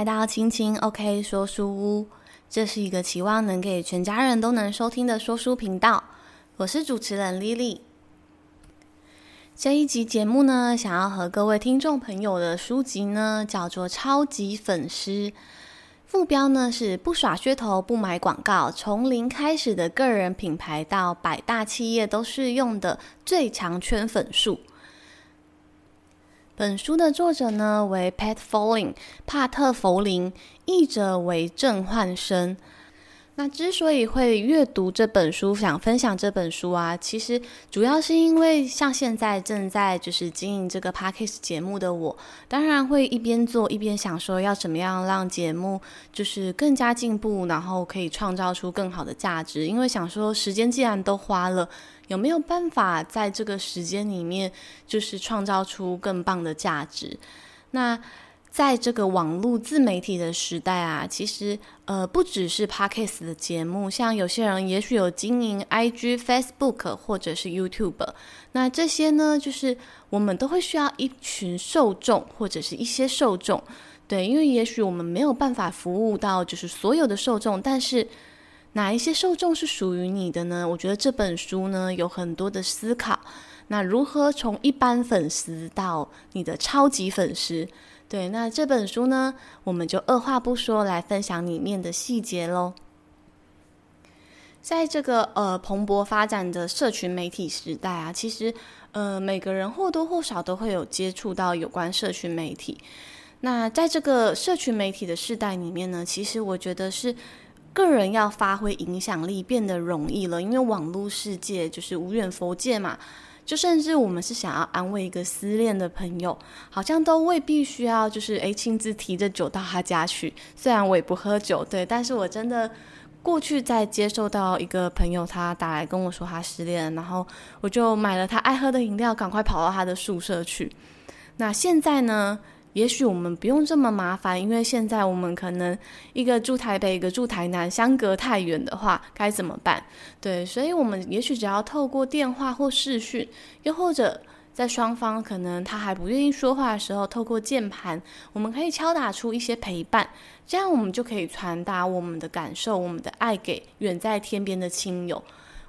来到青青 OK 说书屋，这是一个期望能给全家人都能收听的说书频道。我是主持人 Lily。这一集节目呢，想要和各位听众朋友的书籍呢，叫做《超级粉丝》，副标呢是“不耍噱头，不买广告，从零开始的个人品牌到百大企业都适用的最强圈粉术”。本书的作者呢为 Pat Folling 帕特·弗林，译者为郑焕生。那之所以会阅读这本书，想分享这本书啊，其实主要是因为像现在正在就是经营这个 Podcast 节目的我，当然会一边做一边想说要怎么样让节目就是更加进步，然后可以创造出更好的价值。因为想说时间既然都花了，有没有办法在这个时间里面就是创造出更棒的价值？那。在这个网络自媒体的时代啊，其实呃不只是 Podcast 的节目，像有些人也许有经营 IG、Facebook 或者是 YouTube，那这些呢，就是我们都会需要一群受众或者是一些受众，对，因为也许我们没有办法服务到就是所有的受众，但是哪一些受众是属于你的呢？我觉得这本书呢有很多的思考，那如何从一般粉丝到你的超级粉丝？对，那这本书呢，我们就二话不说来分享里面的细节喽。在这个呃蓬勃发展的社群媒体时代啊，其实呃每个人或多或少都会有接触到有关社群媒体。那在这个社群媒体的时代里面呢，其实我觉得是个人要发挥影响力变得容易了，因为网络世界就是无远佛界嘛。就甚至我们是想要安慰一个失恋的朋友，好像都未必需要，就是诶亲自提着酒到他家去。虽然我也不喝酒，对，但是我真的过去在接受到一个朋友他打来跟我说他失恋，然后我就买了他爱喝的饮料，赶快跑到他的宿舍去。那现在呢？也许我们不用这么麻烦，因为现在我们可能一个住台北，一个住台南，相隔太远的话，该怎么办？对，所以我们也许只要透过电话或视讯，又或者在双方可能他还不愿意说话的时候，透过键盘，我们可以敲打出一些陪伴，这样我们就可以传达我们的感受、我们的爱给远在天边的亲友。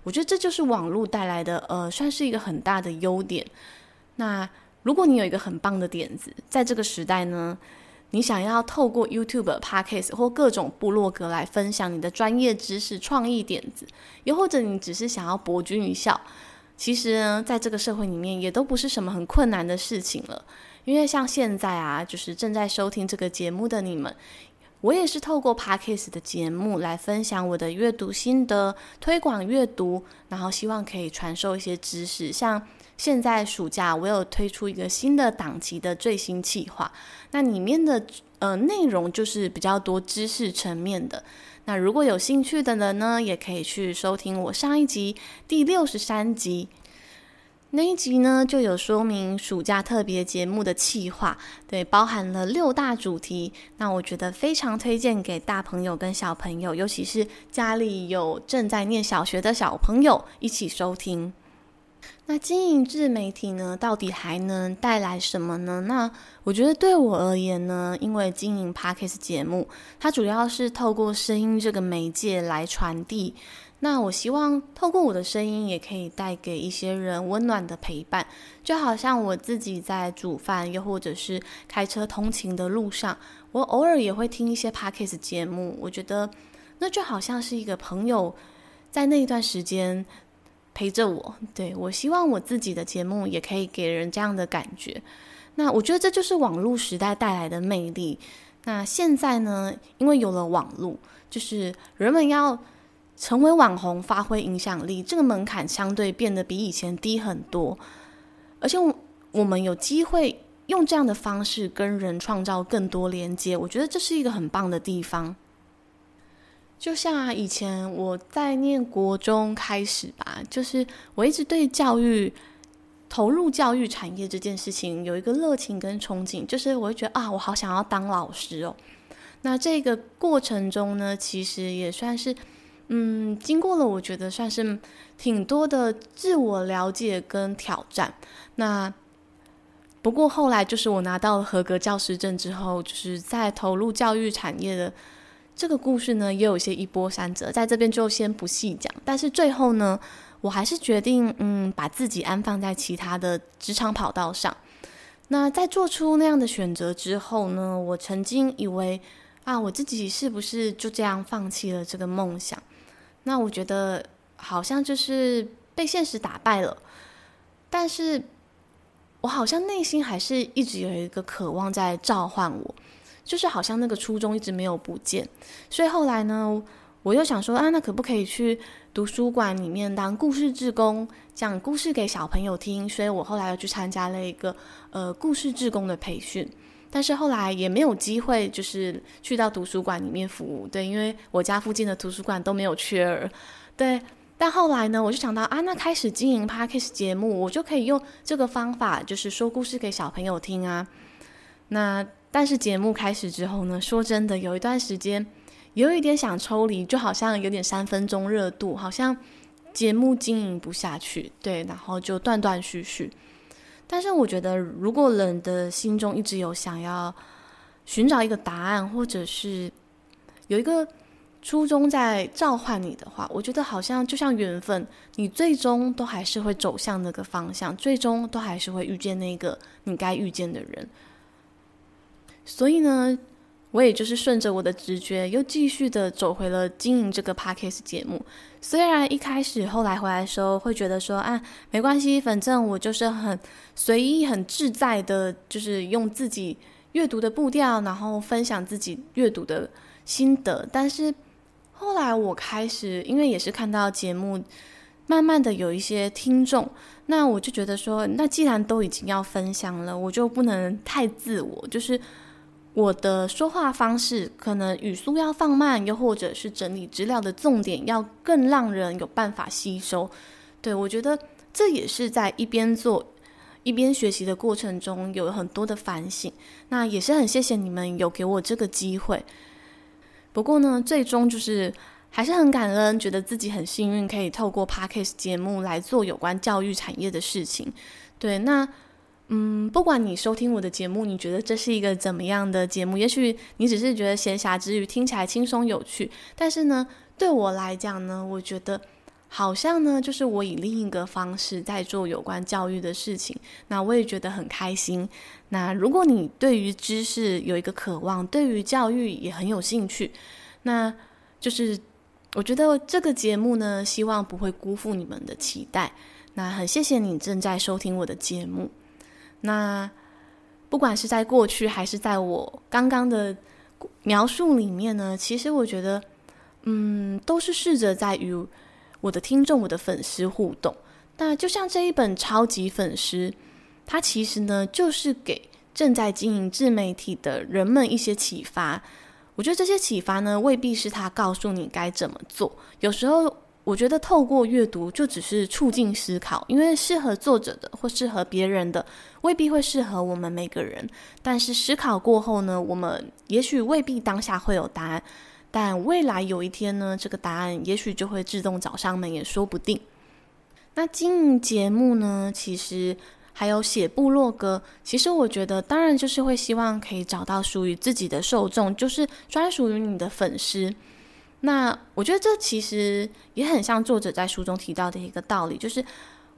我觉得这就是网络带来的，呃，算是一个很大的优点。那。如果你有一个很棒的点子，在这个时代呢，你想要透过 YouTube、Podcast 或各种部落格来分享你的专业知识、创意点子，又或者你只是想要博君一笑，其实呢，在这个社会里面也都不是什么很困难的事情了。因为像现在啊，就是正在收听这个节目的你们，我也是透过 Podcast 的节目来分享我的阅读心得，推广阅读，然后希望可以传授一些知识，像。现在暑假，我有推出一个新的档期的最新企划，那里面的呃内容就是比较多知识层面的。那如果有兴趣的人呢，也可以去收听我上一集第六十三集，那一集呢就有说明暑假特别节目的企划，对，包含了六大主题。那我觉得非常推荐给大朋友跟小朋友，尤其是家里有正在念小学的小朋友一起收听。那经营自媒体呢，到底还能带来什么呢？那我觉得对我而言呢，因为经营 Podcast 节目，它主要是透过声音这个媒介来传递。那我希望透过我的声音，也可以带给一些人温暖的陪伴。就好像我自己在煮饭，又或者是开车通勤的路上，我偶尔也会听一些 Podcast 节目。我觉得那就好像是一个朋友，在那一段时间。陪着我，对，我希望我自己的节目也可以给人这样的感觉。那我觉得这就是网络时代带来的魅力。那现在呢，因为有了网络，就是人们要成为网红、发挥影响力，这个门槛相对变得比以前低很多。而且我们有机会用这样的方式跟人创造更多连接，我觉得这是一个很棒的地方。就像，以前我在念国中开始吧，就是我一直对教育投入教育产业这件事情有一个热情跟憧憬，就是我会觉得啊，我好想要当老师哦。那这个过程中呢，其实也算是嗯，经过了我觉得算是挺多的自我了解跟挑战。那不过后来就是我拿到了合格教师证之后，就是在投入教育产业的这个故事呢，也有一些一波三折，在这边就先不细讲。但是最后呢，我还是决定，嗯，把自己安放在其他的职场跑道上。那在做出那样的选择之后呢，我曾经以为啊，我自己是不是就这样放弃了这个梦想？那我觉得好像就是被现实打败了。但是我好像内心还是一直有一个渴望在召唤我，就是好像那个初衷一直没有不见。所以后来呢，我又想说啊，那可不可以去图书馆里面当故事志工，讲故事给小朋友听？所以我后来又去参加了一个呃故事志工的培训，但是后来也没有机会，就是去到图书馆里面服务。对，因为我家附近的图书馆都没有缺儿。对，但后来呢，我就想到啊，那开始经营 Podcast 节目，我就可以用这个方法，就是说故事给小朋友听啊。那但是节目开始之后呢，说真的，有一段时间。有一点想抽离，就好像有点三分钟热度，好像节目经营不下去，对，然后就断断续续。但是我觉得，如果人的心中一直有想要寻找一个答案，或者是有一个初衷在召唤你的话，我觉得好像就像缘分，你最终都还是会走向那个方向，最终都还是会遇见那个你该遇见的人。所以呢，我也就是顺着我的直觉，又继续的走回了经营这个 podcast 节目。虽然一开始后来回来的时候会觉得说啊，没关系，反正我就是很随意、很自在的，就是用自己阅读的步调，然后分享自己阅读的心得。但是后来我开始，因为也是看到节目慢慢的有一些听众，那我就觉得说，那既然都已经要分享了，我就不能太自我，就是。我的说话方式可能语速要放慢，又或者是整理资料的重点要更让人有办法吸收。对，我觉得这也是在一边做一边学习的过程中有很多的反省。那也是很谢谢你们有给我这个机会。不过呢，最终就是还是很感恩，觉得自己很幸运可以透过 Parkes 节目来做有关教育产业的事情。对，那。嗯，不管你收听我的节目，你觉得这是一个怎么样的节目？也许你只是觉得闲暇之余听起来轻松有趣，但是呢，对我来讲呢，我觉得好像呢，就是我以另一个方式在做有关教育的事情，那我也觉得很开心。那如果你对于知识有一个渴望，对于教育也很有兴趣，那就是我觉得这个节目呢，希望不会辜负你们的期待。那很谢谢你正在收听我的节目。那不管是在过去还是在我刚刚的描述里面呢，其实我觉得，嗯，都是试着在与我的听众、我的粉丝互动。那就像这一本超级粉丝，它其实呢，就是给正在经营自媒体的人们一些启发。我觉得这些启发呢，未必是他告诉你该怎么做，有时候。我觉得透过阅读就只是促进思考，因为适合作者的或适合别人的未必会适合我们每个人。但是思考过后呢，我们也许未必当下会有答案，但未来有一天呢，这个答案也许就会自动找上门，也说不定。那经营节目呢，其实还有写部落格，其实我觉得当然就是会希望可以找到属于自己的受众，就是专属于你的粉丝。那我觉得这其实也很像作者在书中提到的一个道理，就是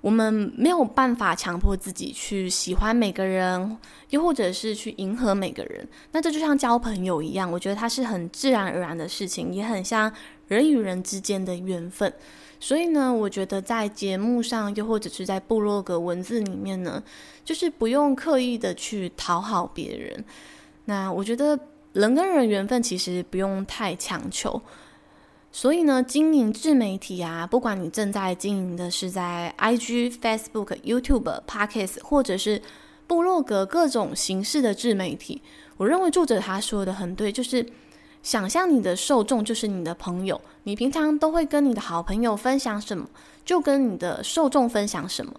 我们没有办法强迫自己去喜欢每个人，又或者是去迎合每个人。那这就像交朋友一样，我觉得它是很自然而然的事情，也很像人与人之间的缘分。所以呢，我觉得在节目上，又或者是在部落格文字里面呢，就是不用刻意的去讨好别人。那我觉得人跟人缘分其实不用太强求。所以呢，经营自媒体啊，不管你正在经营的是在 IG、Facebook、YouTube、Podcast，或者是部落格各种形式的自媒体，我认为作者他说的很对，就是想象你的受众就是你的朋友，你平常都会跟你的好朋友分享什么，就跟你的受众分享什么。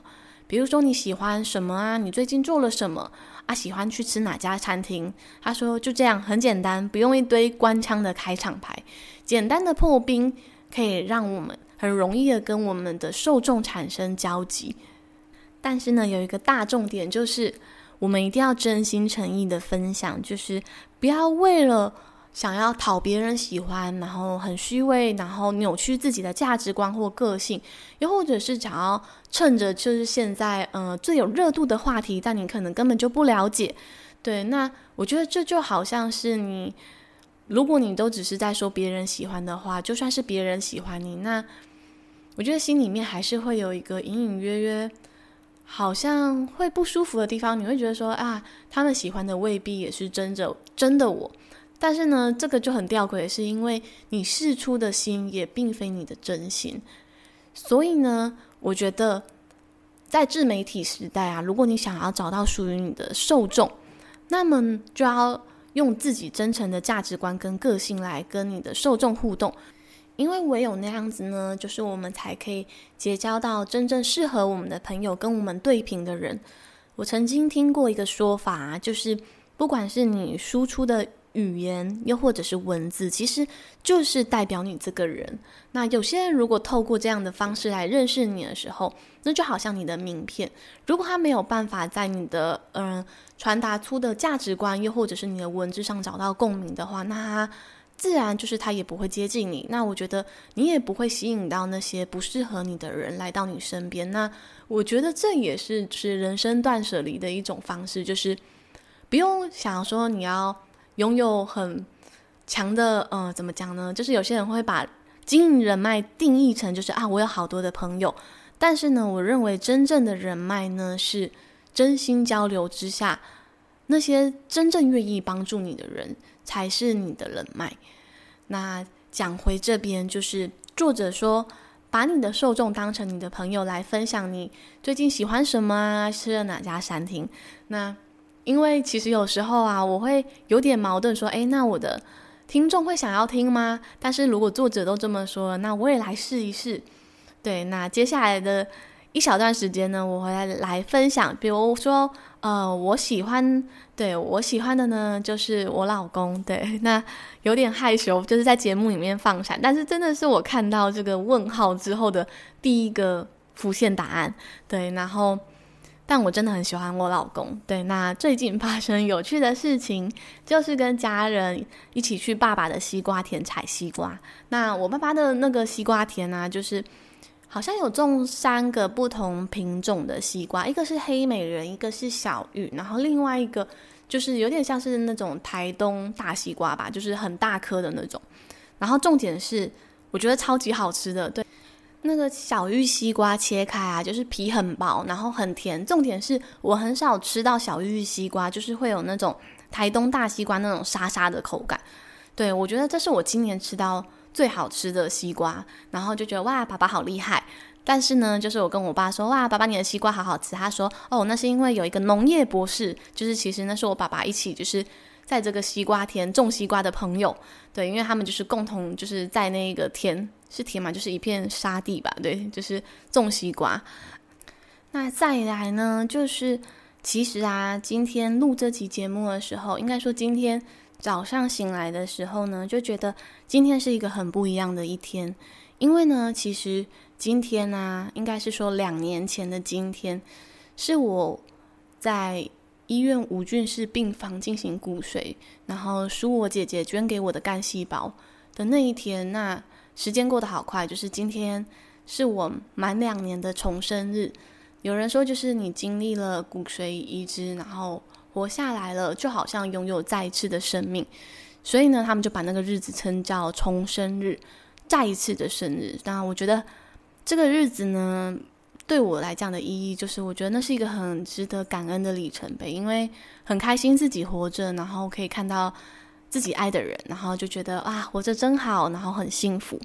比如说你喜欢什么啊？你最近做了什么啊？喜欢去吃哪家餐厅？他说就这样，很简单，不用一堆官腔的开场白。简单的破冰可以让我们很容易的跟我们的受众产生交集，但是呢，有一个大重点就是，我们一定要真心诚意的分享，就是不要为了想要讨别人喜欢，然后很虚伪，然后扭曲自己的价值观或个性，又或者是想要趁着就是现在呃最有热度的话题，但你可能根本就不了解。对，那我觉得这就好像是你，如果你都只是在说别人喜欢的话，就算是别人喜欢你，那我觉得心里面还是会有一个隐隐约约，好像会不舒服的地方。你会觉得说啊，他们喜欢的未必也是真的真的我。但是呢，这个就很吊诡，是因为你释出的心也并非你的真心。所以呢，我觉得在自媒体时代啊，如果你想要找到属于你的受众，那么就要用自己真诚的价值观跟个性来跟你的受众互动。因为唯有那样子呢，就是我们才可以结交到真正适合我们的朋友，跟我们对频的人。我曾经听过一个说法，就是不管是你输出的。语言又或者是文字，其实就是代表你这个人。那有些人如果透过这样的方式来认识你的时候，那就好像你的名片。如果他没有办法在你的嗯、传达出的价值观，又或者是你的文字上找到共鸣的话，那他自然就是他也不会接近你。那我觉得你也不会吸引到那些不适合你的人来到你身边。那我觉得这也是是人生断舍离的一种方式，就是不用想说你要。拥有很强的，呃，怎么讲呢？就是有些人会把经营人脉定义成就是啊，我有好多的朋友。但是呢，我认为真正的人脉呢，是真心交流之下，那些真正愿意帮助你的人才是你的人脉。那讲回这边，就是作者说，把你的受众当成你的朋友来分享，你最近喜欢什么啊？吃了哪家餐厅？那。因为其实有时候啊，我会有点矛盾，说，诶，那我的听众会想要听吗？但是如果作者都这么说，那我也来试一试。对，那接下来的一小段时间呢，我会来分享，比如说，呃，我喜欢，对，我喜欢的呢，就是我老公。对，那有点害羞，就是在节目里面放闪，但是真的是我看到这个问号之后的第一个浮现答案。对，然后。但我真的很喜欢我老公。对，那最近发生有趣的事情，就是跟家人一起去爸爸的西瓜田采西瓜。那我爸爸的那个西瓜田呢、就是好像有种三个不同品种的西瓜，一个是黑美人，一个是小玉，然后另外一个就是有点像是那种台东大西瓜吧，就是很大颗的那种。然后重点是，我觉得超级好吃的，对。那个小玉西瓜切开啊，就是皮很薄，然后很甜。重点是我很少吃到小玉西瓜，就是会有那种台东大西瓜那种沙沙的口感。对，我觉得这是我今年吃到最好吃的西瓜，然后就觉得哇，爸爸好厉害。但是呢，就是我跟我爸说哇，爸爸你的西瓜好好吃。他说哦，那是因为有一个农业博士，就是其实那是我爸爸一起就是在这个西瓜田种西瓜的朋友。对，因为他们就是共同就是在那个田。是田嘛，就是一片沙地吧，对，就是种西瓜。那再来呢，就是其实啊，今天录这期节目的时候，应该说今天早上醒来的时候呢，就觉得今天是一个很不一样的一天，因为呢，其实今天呢、啊，应该是说两年前的今天，是我在医院无菌室病房进行骨髓，然后输我姐姐捐给我的干细胞的那一天，那。时间过得好快，就是今天是我满两年的重生日。有人说，就是你经历了骨髓移植，然后活下来了，就好像拥有再一次的生命。所以呢，他们就把那个日子称叫重生日，再一次的生日。当然，我觉得这个日子呢，对我来讲的意义，就是我觉得那是一个很值得感恩的里程碑，因为很开心自己活着，然后可以看到。自己爱的人，然后就觉得啊，活着真好，然后很幸福。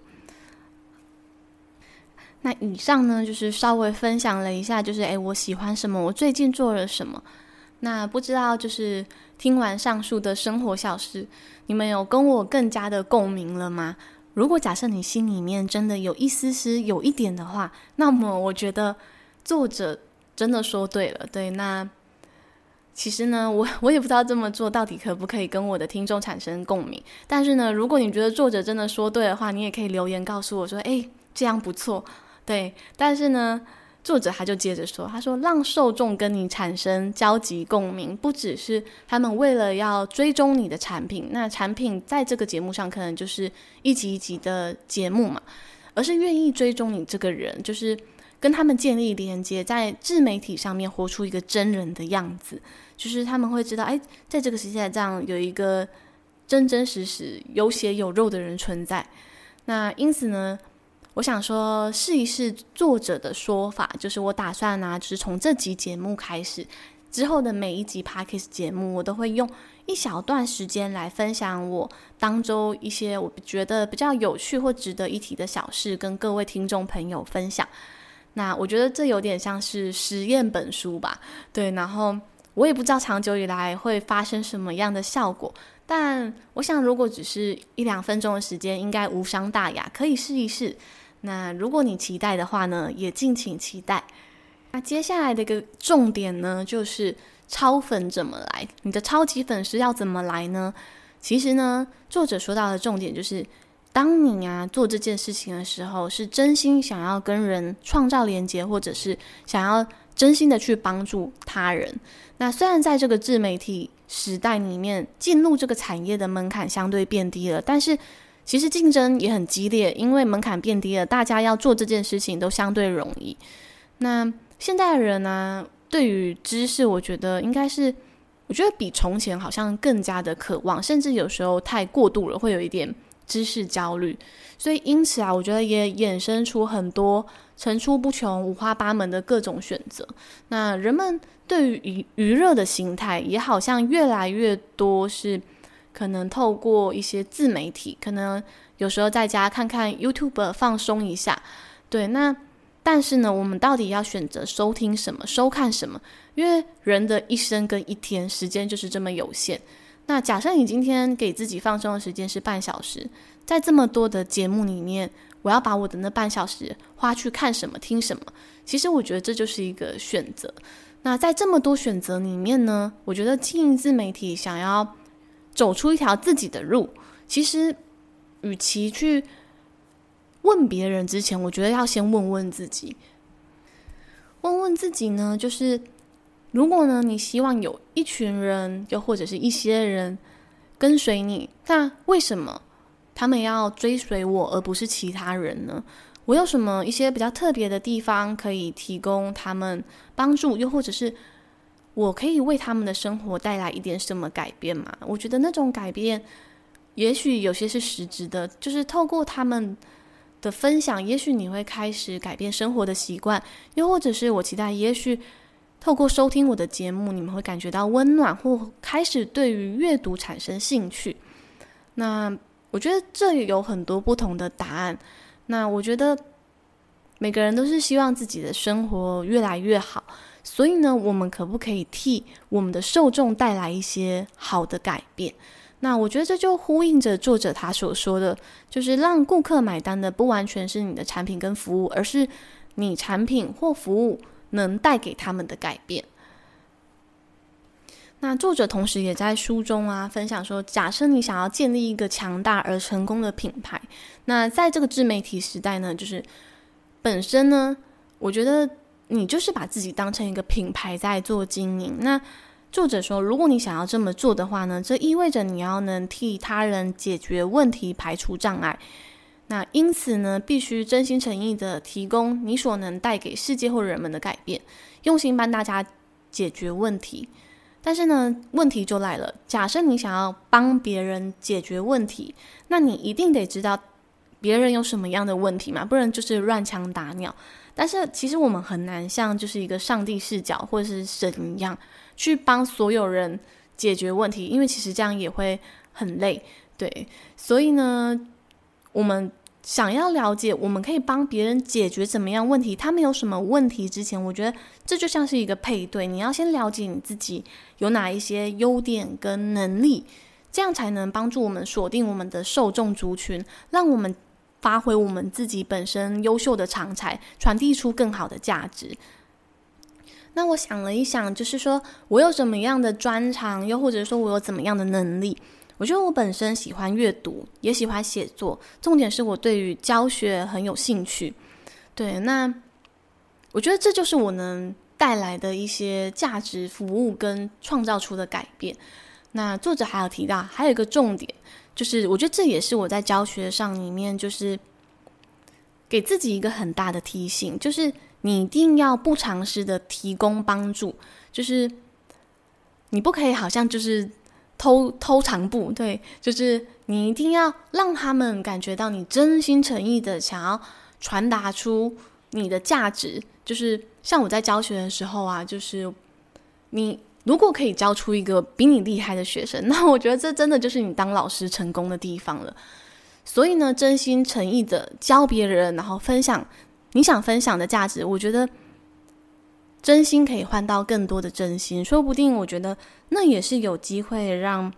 那以上呢，就是稍微分享了一下，就是诶，我喜欢什么，我最近做了什么。那不知道，就是听完上述的生活小事，你们有跟我更加的共鸣了吗？如果假设你心里面真的有一丝丝有一点的话，那么我觉得作者真的说对了。对，那。其实呢，我我也不知道这么做到底可不可以跟我的听众产生共鸣。但是呢，如果你觉得作者真的说对的话，你也可以留言告诉我说，诶，这样不错。对，但是呢，作者他就接着说，他说让受众跟你产生交集共鸣，不只是他们为了要追踪你的产品，那产品在这个节目上可能就是一集一集的节目嘛，而是愿意追踪你这个人，就是跟他们建立连接，在自媒体上面活出一个真人的样子，就是他们会知道，哎，在这个世界上有一个真真实实有血有肉的人存在。那因此呢，我想说，试一试作者的说法，就是我打算呢，就是从这集节目开始，之后的每一集 Podcast 节目，我都会用一小段时间来分享我当周一些我觉得比较有趣或值得一提的小事，跟各位听众朋友分享。那我觉得这有点像是实验本书吧，对。然后我也不知道长久以来会发生什么样的效果，但我想如果只是一两分钟的时间，应该无伤大雅，可以试一试。那如果你期待的话呢，也敬请期待。那接下来的一个重点呢，就是超粉怎么来？你的超级粉丝要怎么来呢？其实呢，作者说到的重点就是，当你啊做这件事情的时候，是真心想要跟人创造连接，或者是想要真心的去帮助他人。那虽然在这个自媒体时代里面，进入这个产业的门槛相对变低了，但是。其实竞争也很激烈，因为门槛变低了，大家要做这件事情都相对容易。那现在的人呢、对于知识，我觉得应该是，我觉得比从前好像更加的渴望，甚至有时候太过度了，会有一点知识焦虑。所以因此啊，我觉得也衍生出很多层出不穷、五花八门的各种选择。那人们对于娱娱乐的形态，也好像越来越多是。可能透过一些自媒体，可能有时候在家看看 YouTube 放松一下，对。那但是呢，我们到底要选择收听什么、收看什么？因为人的一生跟一天时间就是这么有限。那假设你今天给自己放松的时间是半小时，在这么多的节目里面，我要把我的那半小时花去看什么、听什么？其实我觉得这就是一个选择。那在这么多选择里面呢，我觉得经营自媒体想要。走出一条自己的路，其实，与其去问别人之前，我觉得要先问问自己。问问自己呢，就是如果呢，你希望有一群人，又或者是一些人跟随你，那为什么他们要追随我，而不是其他人呢？我有什么一些比较特别的地方可以提供他们帮助，又或者是？我可以为他们的生活带来一点什么改变吗？我觉得那种改变，也许有些是实质的，就是透过他们的分享，也许你会开始改变生活的习惯，又或者是我期待，也许透过收听我的节目，你们会感觉到温暖，或开始对于阅读产生兴趣。那我觉得这有很多不同的答案。那我觉得每个人都是希望自己的生活越来越好。所以呢，我们可不可以替我们的受众带来一些好的改变？那我觉得这就呼应着作者他所说的，就是让顾客买单的不完全是你的产品跟服务，而是你产品或服务能带给他们的改变。那作者同时也在书中啊分享说，假设你想要建立一个强大而成功的品牌，那在这个自媒体时代呢，就是本身呢，我觉得。你就是把自己当成一个品牌在做经营。那作者说，如果你想要这么做的话呢，这意味着你要能替他人解决问题、排除障碍。那因此呢，必须真心诚意的提供你所能带给世界或人们的改变，用心帮大家解决问题。但是呢，问题就来了，假设你想要帮别人解决问题，那你一定得知道别人有什么样的问题嘛，不然就是乱枪打鸟。但是其实我们很难像就是一个上帝视角或者是神一样去帮所有人解决问题，因为其实这样也会很累，对。所以呢，我们想要了解我们可以帮别人解决怎么样问题，他们有什么问题之前，我觉得这就像是一个配对，你要先了解你自己有哪一些优点跟能力，这样才能帮助我们锁定我们的受众族群，让我们。发挥我们自己本身优秀的长才，传递出更好的价值。那我想了一想，就是说我有什么样的专长，又或者说我有怎么样的能力？我觉得我本身喜欢阅读，也喜欢写作，重点是我对于教学很有兴趣。对，那我觉得这就是我能带来的一些价值服务跟创造出的改变。那作者还有提到，还有一个重点，就是我觉得这也是我在教学上里面，就是给自己一个很大的提醒，就是你一定要不偿失的提供帮助，就是你不可以好像就是偷偷藏步，对，就是你一定要让他们感觉到你真心诚意的想要传达出你的价值，就是像我在教学的时候啊，就是你。如果可以教出一个比你厉害的学生，那我觉得这真的就是你当老师成功的地方了。所以呢，真心诚意的教别人，然后分享你想分享的价值，我觉得真心可以换到更多的真心，说不定我觉得那也是有机会让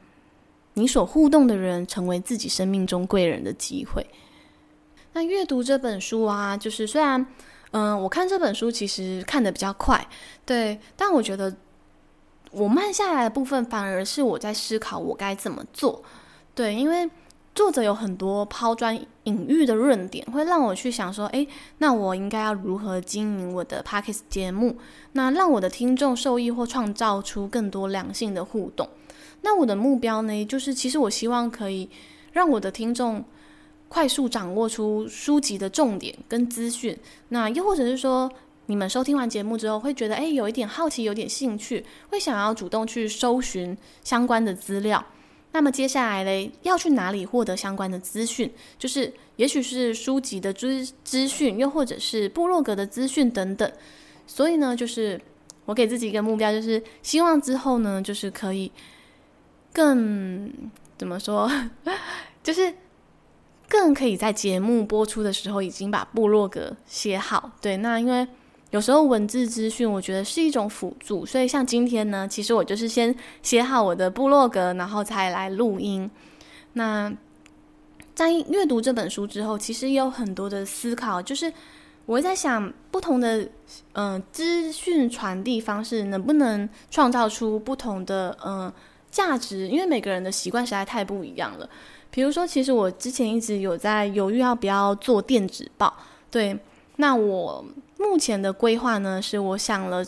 你所互动的人成为自己生命中贵人的机会。那阅读这本书啊，就是虽然嗯、我看这本书其实看得比较快，对，但我觉得。我慢下来的部分，反而是我在思考我该怎么做。对，因为作者有很多抛砖引玉的论点，会让我去想说：诶，那我应该要如何经营我的 Podcast 节目？那让我的听众受益或创造出更多良性的互动。那我的目标呢，就是其实我希望可以让我的听众快速掌握出书籍的重点跟资讯。那又或者是说，你们收听完节目之后，会觉得诶，有一点好奇，有点兴趣，会想要主动去搜寻相关的资料。那么接下来嘞，要去哪里获得相关的资讯？就是也许是书籍的资资讯，又或者是部落格的资讯等等。所以呢，就是我给自己一个目标，就是希望之后呢，就是可以更怎么说，就是更可以在节目播出的时候，已经把部落格写好。对，那因为。有时候文字资讯，我觉得是一种辅助，所以像今天呢，其实我就是先写好我的部落格，然后才来录音。那在阅读这本书之后，其实也有很多的思考，就是我会在想，不同的嗯、资讯传递方式，能不能创造出不同的嗯、价值？因为每个人的习惯实在太不一样了。比如说，其实我之前一直有在犹豫要不要做电子报，对，那我。目前的规划呢，是我想了，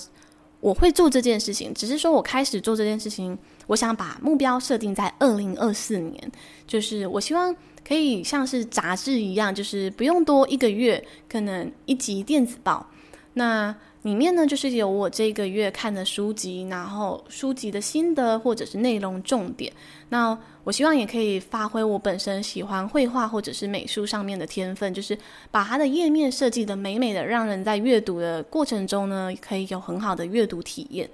我会做这件事情，只是说我开始做这件事情，我想把目标设定在二零二四年，就是我希望可以像是杂志一样，就是不用多一个月，可能一集电子报，那。里面呢，就是有我这个月看的书籍，然后书籍的心得或者是内容重点。那我希望也可以发挥我本身喜欢绘画或者是美术上面的天分，就是把它的页面设计得美美的，让人在阅读的过程中呢，可以有很好的阅读体验。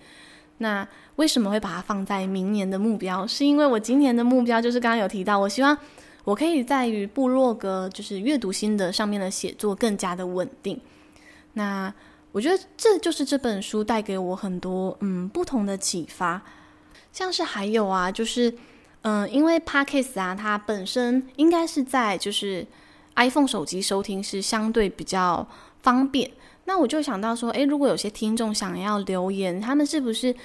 那为什么会把它放在明年的目标？是因为我今年的目标就是刚刚有提到，我希望我可以在于部落格，就是阅读心得上面的写作更加的稳定。那。我觉得这就是这本书带给我很多嗯不同的启发，像是还有啊，就是嗯，因为 Podcast 啊，它本身应该是在就是 iPhone 手机收听是相对比较方便。那我就想到说，诶，如果有些听众想要留言，他们是不是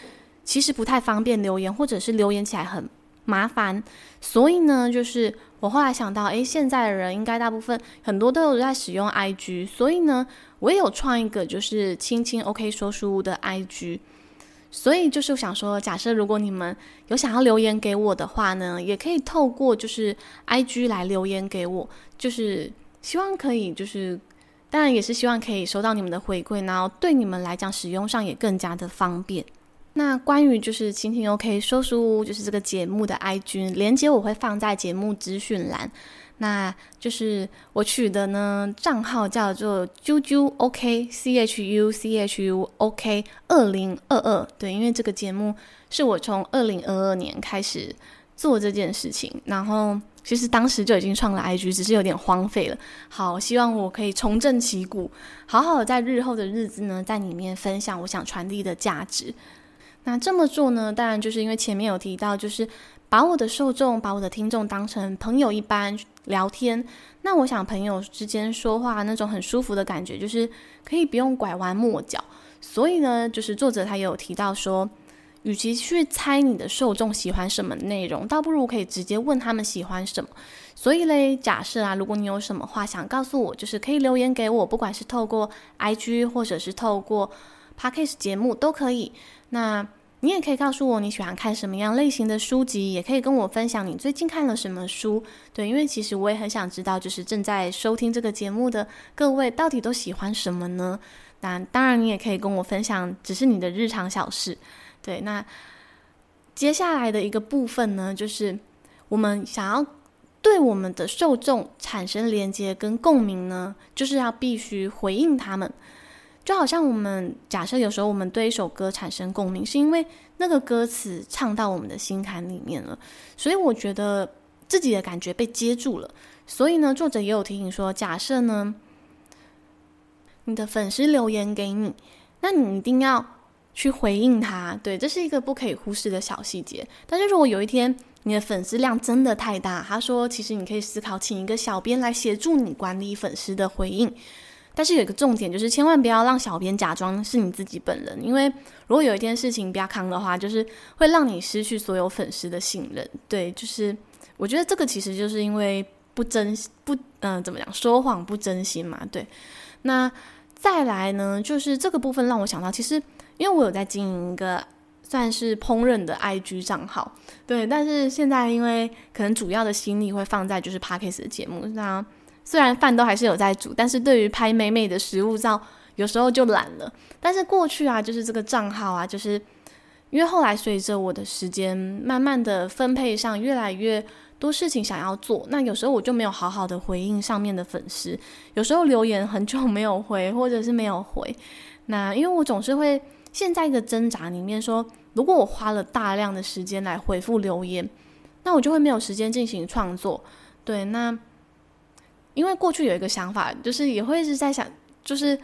其实不太方便留言，或者是留言起来很麻烦？所以呢，就是我后来想到，诶，现在的人应该大部分很多都有在使用 IG，所以呢。我也有创一个，就是青青 OK 说书屋的 IG，所以就是想说，假设如果你们有想要留言给我的话呢，也可以透过就是 IG 来留言给我，就是希望可以，就是当然也是希望可以收到你们的回馈，然后对你们来讲使用上也更加的方便。那关于就是青青 OK 说书屋，就是这个节目的 IG 连接，我会放在节目资讯栏。那就是我取的呢，账号叫做啾啾 OK C H U C H U OK 二零二二。对，因为这个节目是我从二零二二年开始做这件事情，然后其实当时就已经创了 IG，只是有点荒废了。好，希望我可以重振旗鼓，好好在日后的日子呢，在里面分享我想传递的价值。那这么做呢，当然就是因为前面有提到，就是把我的受众、把我的听众当成朋友一般。聊天，那我想朋友之间说话那种很舒服的感觉，就是可以不用拐弯抹角。所以呢，就是作者他也有提到说，与其去猜你的受众喜欢什么内容，倒不如可以直接问他们喜欢什么。所以嘞，假设啊，如果你有什么话想告诉我，就是可以留言给我，不管是透过 IG 或者是透过 Podcast 节目都可以。那你也可以告诉我你喜欢看什么样类型的书籍，也可以跟我分享你最近看了什么书。对，因为其实我也很想知道，就是正在收听这个节目的各位到底都喜欢什么呢？那当然，你也可以跟我分享，只是你的日常小事。对，那接下来的一个部分呢，就是我们想要。对我们的受众产生连接跟共鸣呢，就是要必须回应他们。就好像我们假设有时候我们对一首歌产生共鸣，是因为那个歌词唱到我们的心坎里面了，所以我觉得自己的感觉被接住了。所以呢，作者也有提醒说，假设呢，你的粉丝留言给你，那你一定要去回应他。对，这是一个不可以忽视的小细节。但是如果有一天，你的粉丝量真的太大，他说，其实你可以思考请一个小编来协助你管理粉丝的回应，但是有一个重点就是千万不要让小编假装是你自己本人，因为如果有一件事情不要扛的话，就是会让你失去所有粉丝的信任。对，就是我觉得这个其实就是因为不真不嗯、怎么讲说谎不真心嘛。对，那再来呢，就是这个部分让我想到，其实因为我有在经营一个。算是烹饪的 IG 账号，对，但是现在因为可能主要的心力会放在就是 Podcast 的节目，那虽然饭都还是有在煮，但是对于拍美美的食物照，有时候就懒了。但是过去啊，就是这个账号啊，就是因为后来随着我的时间慢慢的分配上越来越多事情想要做，那有时候我就没有好好的回应上面的粉丝，有时候留言很久没有回，或者是没有回，那因为我总是会。现在一个挣扎里面说，如果我花了大量的时间来回复留言，那我就会没有时间进行创作。对，那因为过去有一个想法，就是也会是在想，就是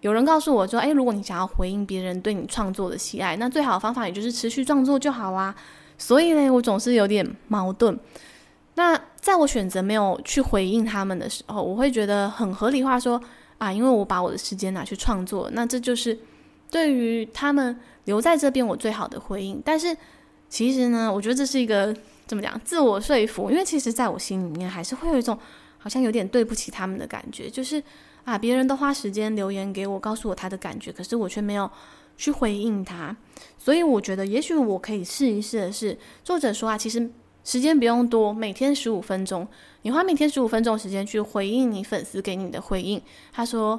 有人告诉我说，诶，如果你想要回应别人对你创作的喜爱，那最好的方法也就是持续创作就好啦。所以呢，我总是有点矛盾。那在我选择没有去回应他们的时候，我会觉得很合理化说，啊，因为我把我的时间拿去创作，那这就是。对于他们留在这边，我最好的回应。但是其实呢，我觉得这是一个怎么讲？自我说服。因为其实在我心里面，还是会有一种好像有点对不起他们的感觉。就是啊，别人都花时间留言给我，告诉我他的感觉，可是我却没有去回应他。所以我觉得，也许我可以试一试的是，作者说啊，其实时间不用多，每天十五分钟，你花每天十五分钟时间去回应你粉丝给你的回应。他说。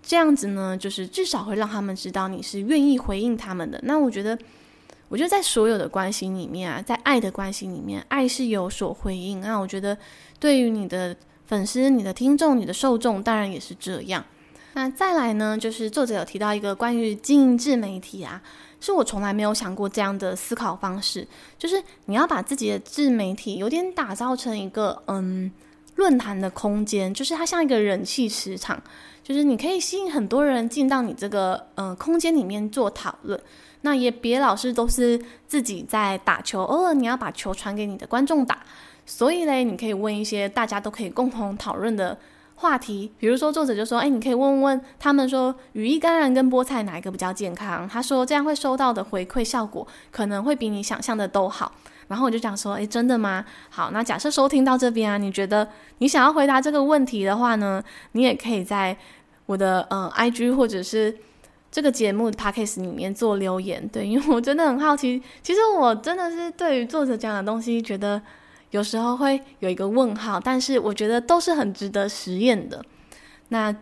这样子呢，就是至少会让他们知道你是愿意回应他们的。那我觉得，我觉得在所有的关系里面啊，在爱的关系里面，爱是有所回应。那我觉得，对于你的粉丝、你的听众、你的受众，当然也是这样。那再来呢，就是作者有提到一个关于经营自媒体啊，是我从来没有想过这样的思考方式，就是你要把自己的自媒体有点打造成一个嗯。论坛的空间，就是它像一个人气市场，就是你可以吸引很多人进到你这个呃空间里面做讨论。那也别老是都是自己在打球，偶尔你要把球传给你的观众打。所以嘞，你可以问一些大家都可以共同讨论的话题，比如说作者就说：“哎，你可以问问他们说，羽衣甘蓝跟菠菜哪一个比较健康？”他说这样会收到的回馈效果可能会比你想象的都好。然后我就讲说，诶，真的吗？好，那假设收听到这边啊，你觉得你想要回答这个问题的话呢，你也可以在我的呃 IG 或者是这个节目 Podcast 里面做留言。对，因为我真的很好奇，其实我真的是对于作者讲的东西，觉得有时候会有一个问号，但是我觉得都是很值得实验的。那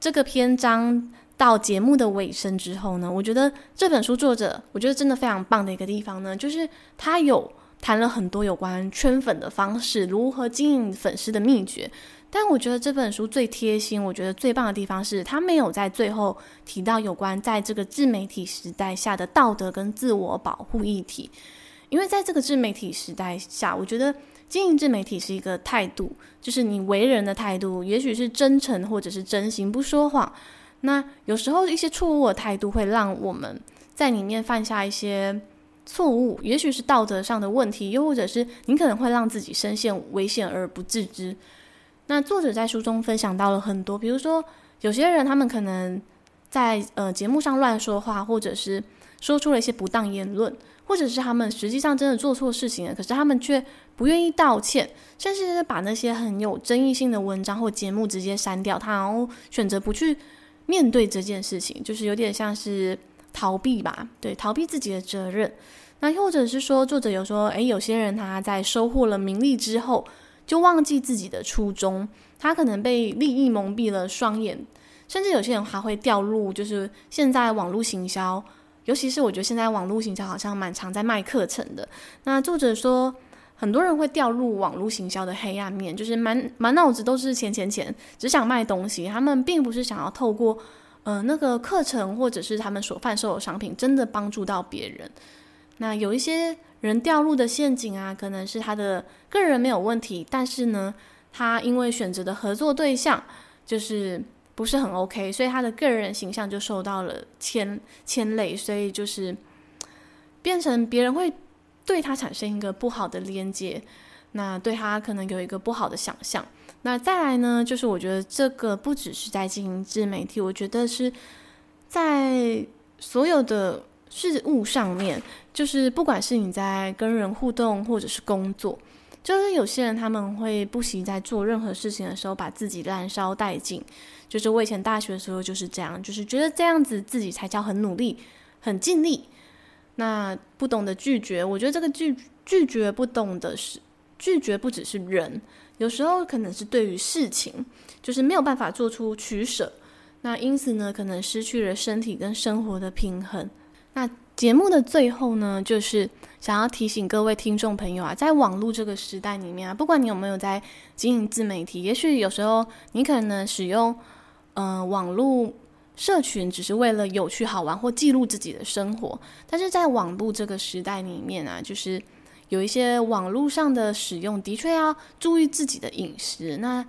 这个篇章到节目的尾声之后呢，我觉得这本书作者，我觉得真的非常棒的一个地方呢，就是他有。谈了很多有关圈粉的方式，如何经营粉丝的秘诀。但我觉得这本书最贴心，我觉得最棒的地方是，他没有在最后提到有关在这个自媒体时代下的道德跟自我保护议题。因为在这个自媒体时代下，我觉得经营自媒体是一个态度，就是你为人的态度，也许是真诚或者是真心，不说谎。那有时候一些错误的态度会让我们在里面犯下一些。错误，也许是道德上的问题，又或者是你可能会让自己深陷危险而不自知。那作者在书中分享到了很多，比如说有些人他们可能在呃节目上乱说话，或者是说出了一些不当言论，或者是他们实际上真的做错事情了，可是他们却不愿意道歉，甚至是把那些很有争议性的文章或节目直接删掉，他然后选择不去面对这件事情，就是有点像是逃避吧，对，逃避自己的责任。那又或者是说，作者有说，诶，有些人他在收获了名利之后，就忘记自己的初衷，他可能被利益蒙蔽了双眼，甚至有些人还会掉入，就是现在网络行销。尤其是我觉得现在网络行销好像蛮常在卖课程的。那作者说，很多人会掉入网络行销的黑暗面，就是满满脑子都是钱钱钱，只想卖东西。他们并不是想要透过呃那个课程或者是他们所贩售的商品，真的帮助到别人。那有一些人掉入的陷阱啊，可能是他的个人没有问题，但是呢，他因为选择的合作对象就是。不是很 OK，所以他的个人形象就受到了牵牵累，所以就是变成别人会对他产生一个不好的连接，那对他可能有一个不好的想象。那再来呢，就是我觉得这个不只是在经营自媒体，我觉得是在所有的事物上面，就是不管是你在跟人互动，或者是工作。就是有些人他们会不惜在做任何事情的时候把自己燃烧殆尽。就是我以前大学的时候就是这样，就是觉得这样子自己才叫很努力、很尽力。那不懂得拒绝，我觉得这个拒拒绝不懂的是拒绝，不只是人，有时候可能是对于事情，就是没有办法做出取舍。那因此呢，可能失去了身体跟生活的平衡。那节目的最后呢，就是想要提醒各位听众朋友啊，在网络这个时代里面啊，不管你有没有在经营自媒体，也许有时候你可能使用呃网络社群只是为了有趣好玩或记录自己的生活，但是在网络这个时代里面啊，就是有一些网络上的使用的确要注意自己的饮食。那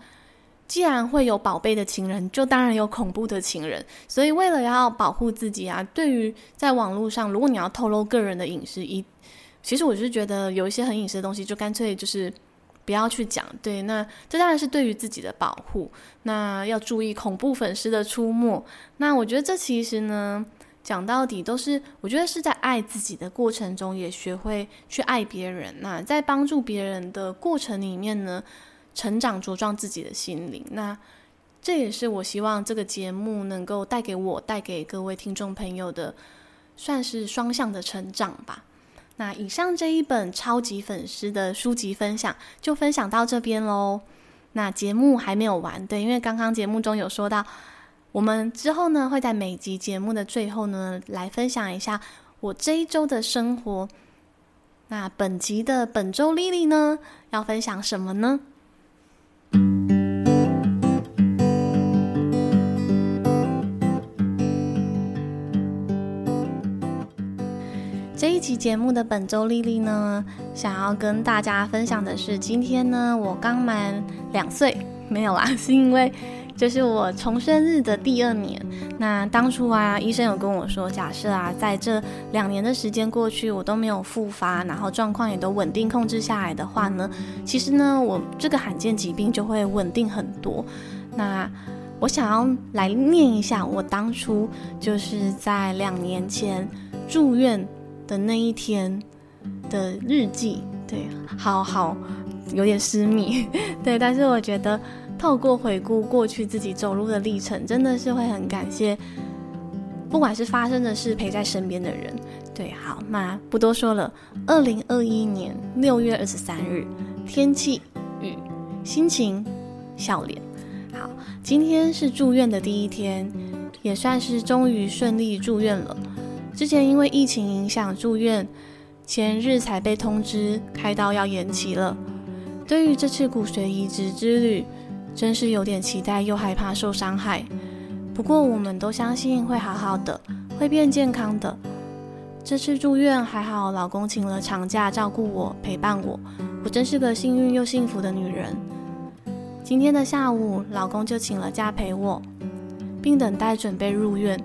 既然会有宝贝的情人，就当然有恐怖的情人。所以为了要保护自己啊，对于在网络上，如果你要透露个人的隐私，一其实我是觉得有一些很隐私的东西，就干脆就是不要去讲。对，那这当然是对于自己的保护。那要注意恐怖粉丝的出没。那我觉得这其实呢，讲到底都是我觉得是在爱自己的过程中，也学会去爱别人。那在帮助别人的过程里面呢，成长茁壮自己的心灵，那这也是我希望这个节目能够带给我、带给各位听众朋友的，算是双向的成长吧。那以上这一本超级粉丝的书籍分享就分享到这边喽。那节目还没有完，对，因为刚刚节目中有说到，我们之后呢会在每集节目的最后呢来分享一下我这一周的生活。那本集的本周丽丽呢要分享什么呢？这一期节目的本周丽丽呢，想要跟大家分享的是，今天呢我刚满两岁，没有啦，是因为这是我重生日的第二年。那当初啊，医生有跟我说，假设啊，在这两年的时间过去，我都没有复发，然后状况也都稳定控制下来的话呢，其实呢，我这个罕见疾病就会稳定很多。那我想要来念一下我当初就是在两年前住院的那一天的日记，对，好好有点私密，对，但是我觉得透过回顾过去自己走路的历程，真的是会很感谢，不管是发生的事，陪在身边的人，对，好，那不多说了。二零二一年六月二十三日，天气雨，心情笑脸。好，今天是住院的第一天，也算是终于顺利住院了。之前因为疫情影响住院，前日才被通知开刀要延期了。对于这次骨髓移植之旅，真是有点期待又害怕受伤害。不过我们都相信会好好的，会变健康的。这次住院还好，老公请了长假照顾我，陪伴我。我真是个幸运又幸福的女人。今天的下午，老公就请了假陪我，并等待准备入院。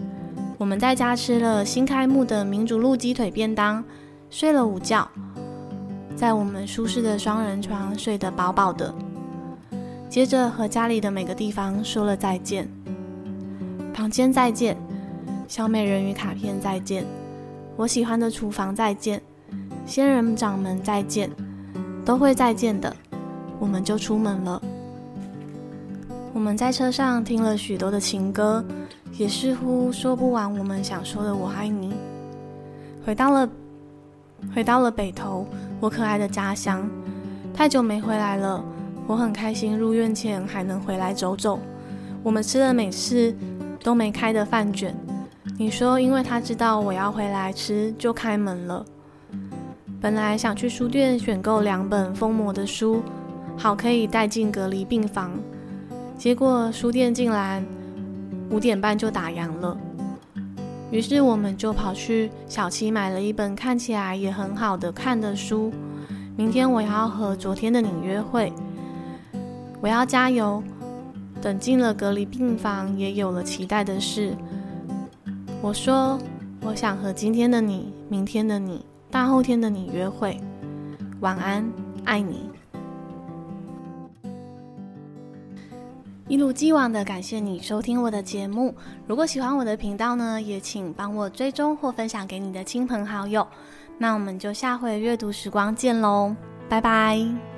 我们在家吃了新开幕的民主路鸡腿便当，睡了午觉，在我们舒适的双人床睡得饱饱的。接着和家里的每个地方说了再见，房间再见，小美人鱼卡片再见，我喜欢的厨房再见，仙人掌们再见，都会再见的。我们就出门了。我们在车上听了许多的情歌，也似乎说不完我们想说的“我爱你”。回到了，回到了北投，我可爱的家乡。太久没回来了，我很开心。入院前还能回来走走。我们吃了美式都没开的饭卷。你说，因为他知道我要回来吃，就开门了。本来想去书店选购两本封膜的书，好可以带进隔离病房。结果书店竟然五点半就打烊了，于是我们就跑去小七买了一本看起来也很好的看的书。明天我要和昨天的你约会，我要加油。等进了隔离病房，也有了期待的事。我说，我想和今天的你、明天的你、大后天的你约会。晚安，爱你。一如既往的感谢你收听我的节目。如果喜欢我的频道呢，也请帮我追踪或分享给你的亲朋好友。那我们就下回阅读时光见喽，拜拜。